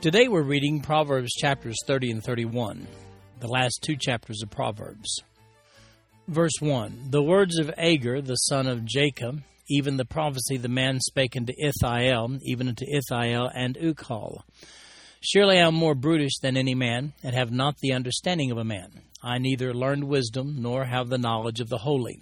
Today we're reading Proverbs chapters 30 and 31, the last two chapters of Proverbs. Verse 1 The words of Agur, the son of Jakeh, even the prophecy the man spake unto Ithiel, even unto Ithiel and Ucal. Surely I am more brutish than any man, and have not the understanding of a man. I neither learned wisdom, nor have the knowledge of the holy.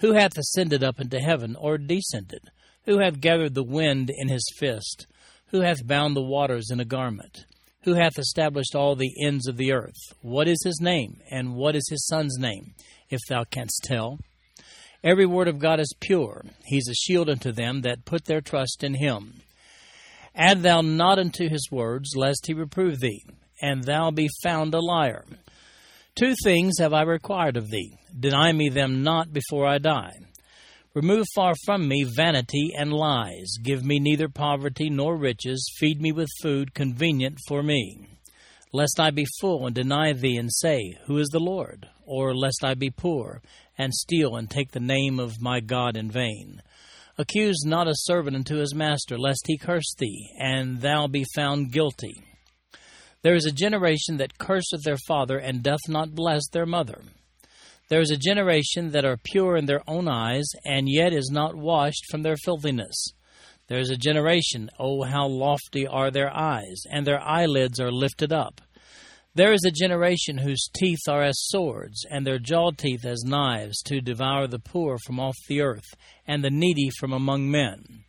Who hath ascended up into heaven, or descended? Who hath gathered the wind in his fist? Who hath bound the waters in a garment? Who hath established all the ends of the earth? What is his name, and what is his son's name, if thou canst tell? Every word of God is pure. He is a shield unto them that put their trust in him. Add thou not unto his words, lest he reprove thee, and thou be found a liar. Two things have I required of thee. Deny me them not before I die. Remove far from me vanity and lies. Give me neither poverty nor riches. Feed me with food convenient for me. Lest I be full and deny thee and say, Who is the Lord? Or lest I be poor and steal and take the name of my God in vain. Accuse not a servant unto his master, lest he curse thee, and thou be found guilty. There is a generation that curseth their father, and doth not bless their mother. There is a generation that are pure in their own eyes, and yet is not washed from their filthiness. There is a generation, oh, how lofty are their eyes, and their eyelids are lifted up. There is a generation whose teeth are as swords, and their jaw teeth as knives, to devour the poor from off the earth, and the needy from among men.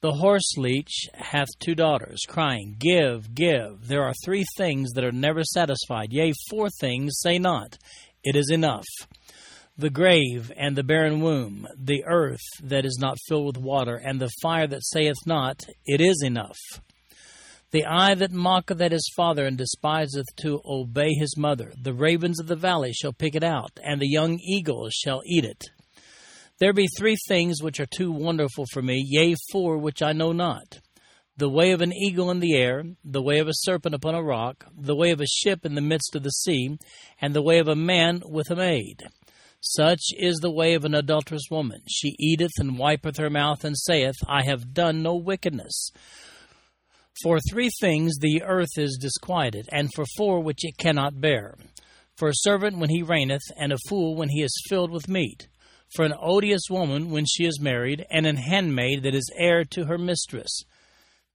The horse leech hath two daughters, crying, Give, give. There are three things that are never satisfied, yea, four things, say not, It is enough. The grave and the barren womb, the earth that is not filled with water, and the fire that saith not, It is enough. The eye that mocketh at his father and despiseth to obey his mother, the ravens of the valley shall pick it out, and the young eagles shall eat it. There be three things which are too wonderful for me, yea, four which I know not the way of an eagle in the air, the way of a serpent upon a rock, the way of a ship in the midst of the sea, and the way of a man with a maid. Such is the way of an adulterous woman. She eateth and wipeth her mouth, and saith, I have done no wickedness. For three things the earth is disquieted, and for four which it cannot bear. For a servant when he reigneth, and a fool when he is filled with meat. For an odious woman when she is married, and an handmaid that is heir to her mistress.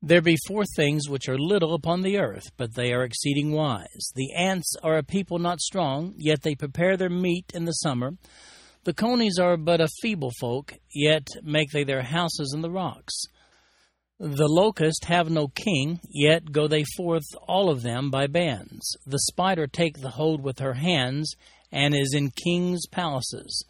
There be four things which are little upon the earth, but they are exceeding wise. The ants are a people not strong, yet they prepare their meat in the summer. The conies are but a feeble folk, yet make they their houses in the rocks. The locusts have no king, yet go they forth all of them by bands. The spider take the hold with her hands, and is in kings' palaces.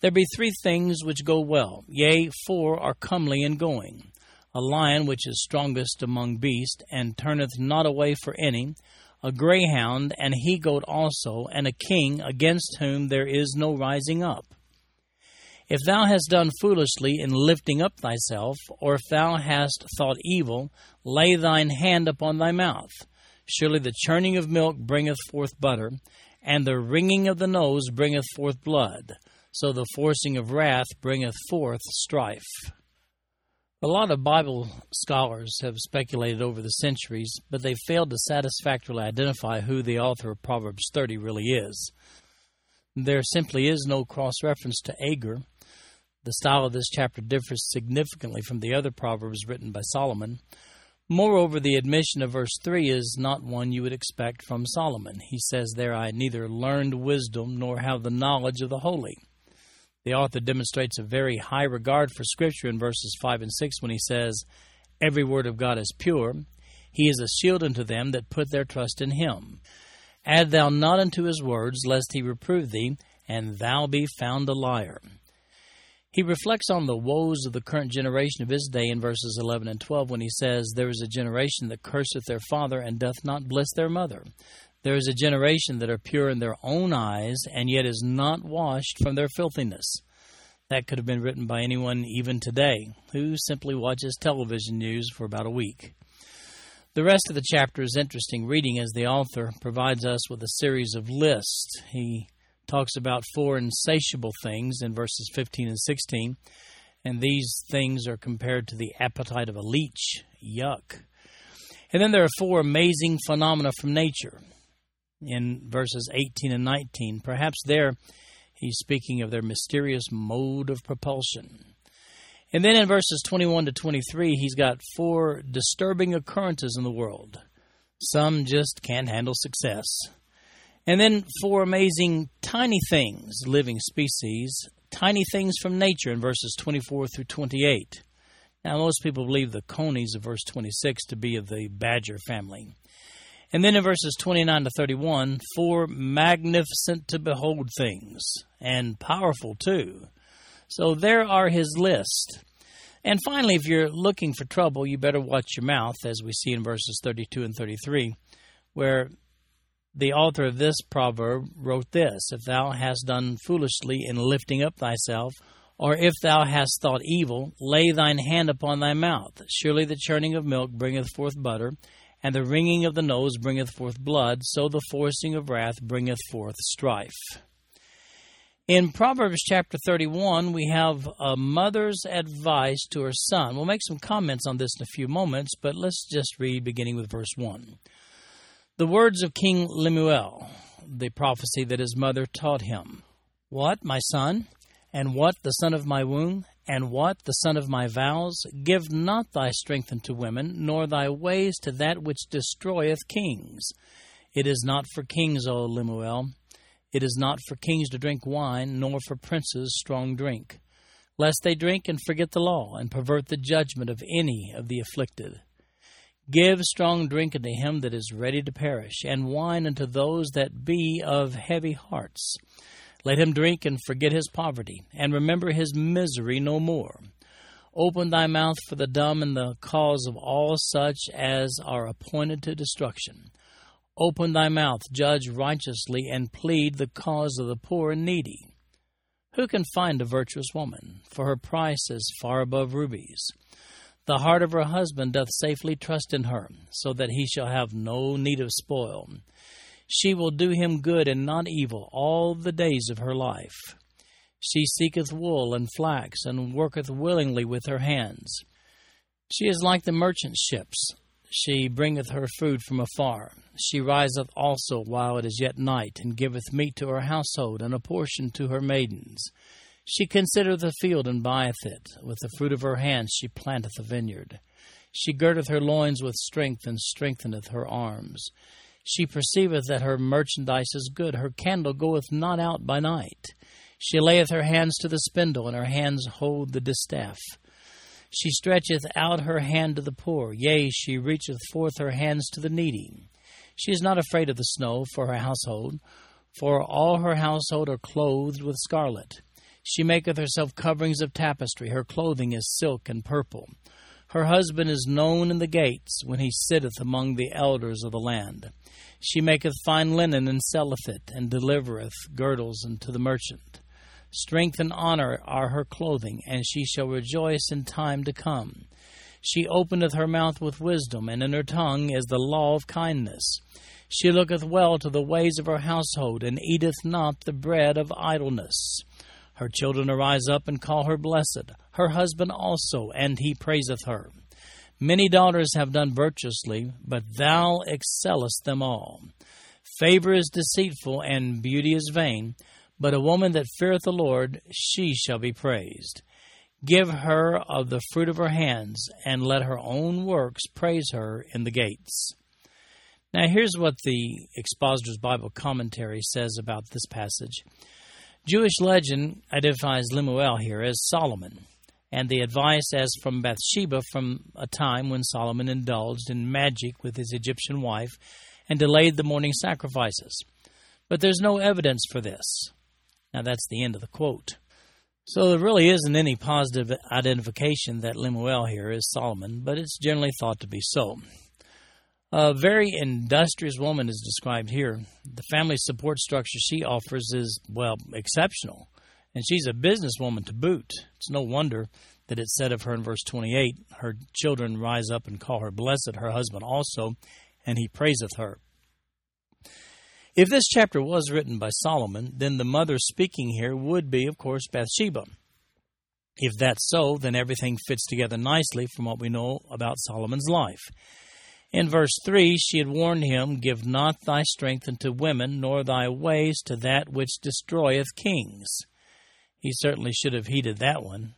There be three things which go well, yea, four are comely in going. A lion which is strongest among beasts, and turneth not away for any, a greyhound, and he goat also, and a king against whom there is no rising up. If thou hast done foolishly in lifting up thyself, or if thou hast thought evil, lay thine hand upon thy mouth. Surely the churning of milk bringeth forth butter, and the wringing of the nose bringeth forth blood. So the forcing of wrath bringeth forth strife. A lot of Bible scholars have speculated over the centuries, but they've failed to satisfactorily identify who the author of Proverbs 30 really is. There simply is no cross reference to Agur, the style of this chapter differs significantly from the other Proverbs written by Solomon. Moreover, the admission of verse 3 is not one you would expect from Solomon. He says there, I neither learned wisdom nor have the knowledge of the holy. The author demonstrates a very high regard for Scripture in verses 5 and 6 when he says, Every word of God is pure. He is a shield unto them that put their trust in him. Add thou not unto his words, lest he reprove thee, and thou be found a liar. He reflects on the woes of the current generation of his day in verses 11 and 12 when he says, There is a generation that curseth their father and doth not bless their mother. There is a generation that are pure in their own eyes and yet is not washed from their filthiness. That could have been written by anyone even today who simply watches television news for about a week. The rest of the chapter is interesting reading as the author provides us with a series of lists. He talks about four insatiable things in verses 15 and 16, and these things are compared to the appetite of a leech. Yuck. And then there are four amazing phenomena from nature in verses 18 and 19. Perhaps there he's speaking of their mysterious mode of propulsion. And then in verses 21 to 23, he's got four disturbing occurrences in the world. Some just can't handle success. And then four amazing tiny things, living species, tiny things from nature in verses 24 through 28. Now, most people believe the conies of verse 26 to be of the badger family. And then in verses 29 to 31, four magnificent to behold things, and powerful too. So there are his list. And finally, if you're looking for trouble, you better watch your mouth, as we see in verses 32 and 33, where the author of this proverb wrote this If thou hast done foolishly in lifting up thyself, or if thou hast thought evil, lay thine hand upon thy mouth. Surely the churning of milk bringeth forth butter, and the wringing of the nose bringeth forth blood, so the forcing of wrath bringeth forth strife. In Proverbs chapter 31, we have a mother's advice to her son. We'll make some comments on this in a few moments, but let's just read beginning with verse 1. The words of King Lemuel, the prophecy that his mother taught him. What, my son? And what, the son of my womb? And what, the son of my vows? Give not thy strength unto women, nor thy ways to that which destroyeth kings. It is not for kings, O Lemuel. It is not for kings to drink wine, nor for princes strong drink, lest they drink and forget the law, and pervert the judgment of any of the afflicted. Give strong drink unto him that is ready to perish, and wine unto those that be of heavy hearts. Let him drink and forget his poverty, and remember his misery no more. Open thy mouth for the dumb and the cause of all such as are appointed to destruction. Open thy mouth, judge righteously, and plead the cause of the poor and needy. Who can find a virtuous woman? For her price is far above rubies. The heart of her husband doth safely trust in her, so that he shall have no need of spoil. She will do him good and not evil all the days of her life. She seeketh wool and flax, and worketh willingly with her hands. She is like the merchant ships. She bringeth her food from afar. She riseth also while it is yet night, and giveth meat to her household, and a portion to her maidens. She considereth the field and buyeth it. With the fruit of her hands she planteth a vineyard. She girdeth her loins with strength and strengtheneth her arms. She perceiveth that her merchandise is good. Her candle goeth not out by night. She layeth her hands to the spindle, and her hands hold the distaff. She stretcheth out her hand to the poor, yea, she reacheth forth her hands to the needy. She is not afraid of the snow for her household, for all her household are clothed with scarlet. She maketh herself coverings of tapestry, her clothing is silk and purple. Her husband is known in the gates when he sitteth among the elders of the land. She maketh fine linen and selleth it, and delivereth girdles unto the merchant. Strength and honor are her clothing, and she shall rejoice in time to come. She openeth her mouth with wisdom, and in her tongue is the law of kindness. She looketh well to the ways of her household, and eateth not the bread of idleness. Her children arise up and call her blessed, her husband also, and he praiseth her. Many daughters have done virtuously, but thou excellest them all. Favor is deceitful, and beauty is vain, but a woman that feareth the Lord, she shall be praised. Give her of the fruit of her hands, and let her own works praise her in the gates. Now, here's what the Expositor's Bible Commentary says about this passage. Jewish legend identifies Lemuel here as Solomon, and the advice as from Bathsheba from a time when Solomon indulged in magic with his Egyptian wife and delayed the morning sacrifices. But there's no evidence for this. Now that's the end of the quote. So there really isn't any positive identification that Lemuel here is Solomon, but it's generally thought to be so. A very industrious woman is described here. The family support structure she offers is, well, exceptional. And she's a businesswoman to boot. It's no wonder that it said of her in verse 28 Her children rise up and call her blessed, her husband also, and he praiseth her. If this chapter was written by Solomon, then the mother speaking here would be, of course, Bathsheba. If that's so, then everything fits together nicely from what we know about Solomon's life. In verse 3, she had warned him, Give not thy strength unto women, nor thy ways to that which destroyeth kings. He certainly should have heeded that one.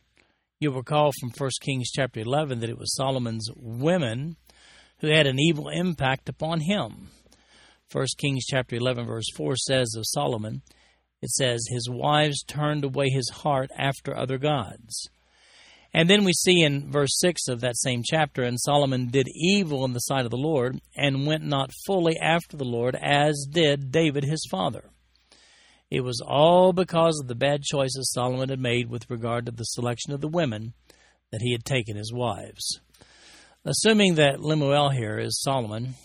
You'll recall from 1 Kings chapter 11 that it was Solomon's women who had an evil impact upon him. 1 Kings chapter 11 verse 4 says of Solomon, it says, His wives turned away his heart after other gods. And then we see in verse 6 of that same chapter, and Solomon did evil in the sight of the Lord, and went not fully after the Lord, as did David his father. It was all because of the bad choices Solomon had made with regard to the selection of the women that he had taken as wives. Assuming that Lemuel here is Solomon,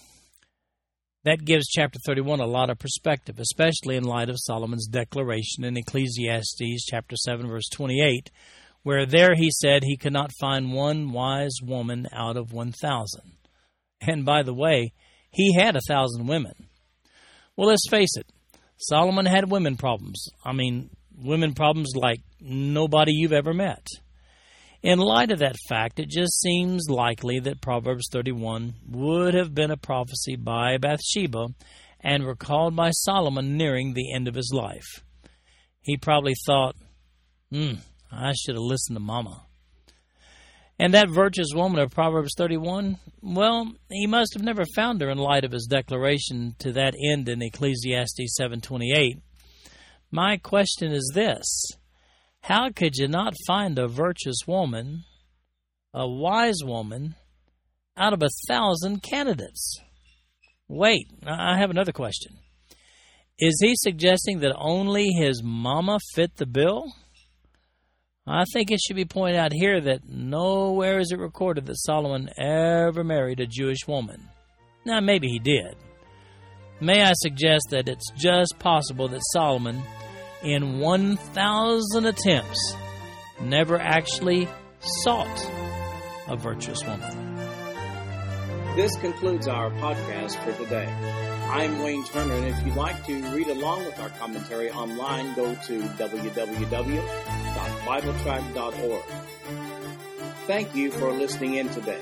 that gives chapter 31 a lot of perspective, especially in light of Solomon's declaration in Ecclesiastes chapter 7 verse 28, where there he said he could not find one wise woman out of 1,000. And by the way, he had a thousand women. Well, let's face it, Solomon had women problems. I mean, women problems like nobody you've ever met. In light of that fact, it just seems likely that Proverbs 31 would have been a prophecy by Bathsheba and recalled by Solomon nearing the end of his life. He probably thought, hmm, I should have listened to Mama. And that virtuous woman of Proverbs 31, well, he must have never found her in light of his declaration to that end in Ecclesiastes 7:28. My question is this: how could you not find a virtuous woman, a wise woman, out of a thousand candidates? Wait, I have another question. Is he suggesting that only his mama fit the bill? I think it should be pointed out here that nowhere is it recorded that Solomon ever married a Jewish woman. Now, maybe he did. May I suggest that it's just possible that Solomon in 1,000 attempts, never actually sought a virtuous woman. This concludes our podcast for today. I'm Wayne Turner, and if you'd like to read along with our commentary online, go to www.bibletrack.org. Thank you for listening in today.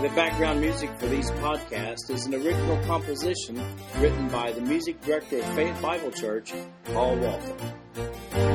The background music for these podcasts is an original composition written by the music director of Faith Bible Church, Paul Walker.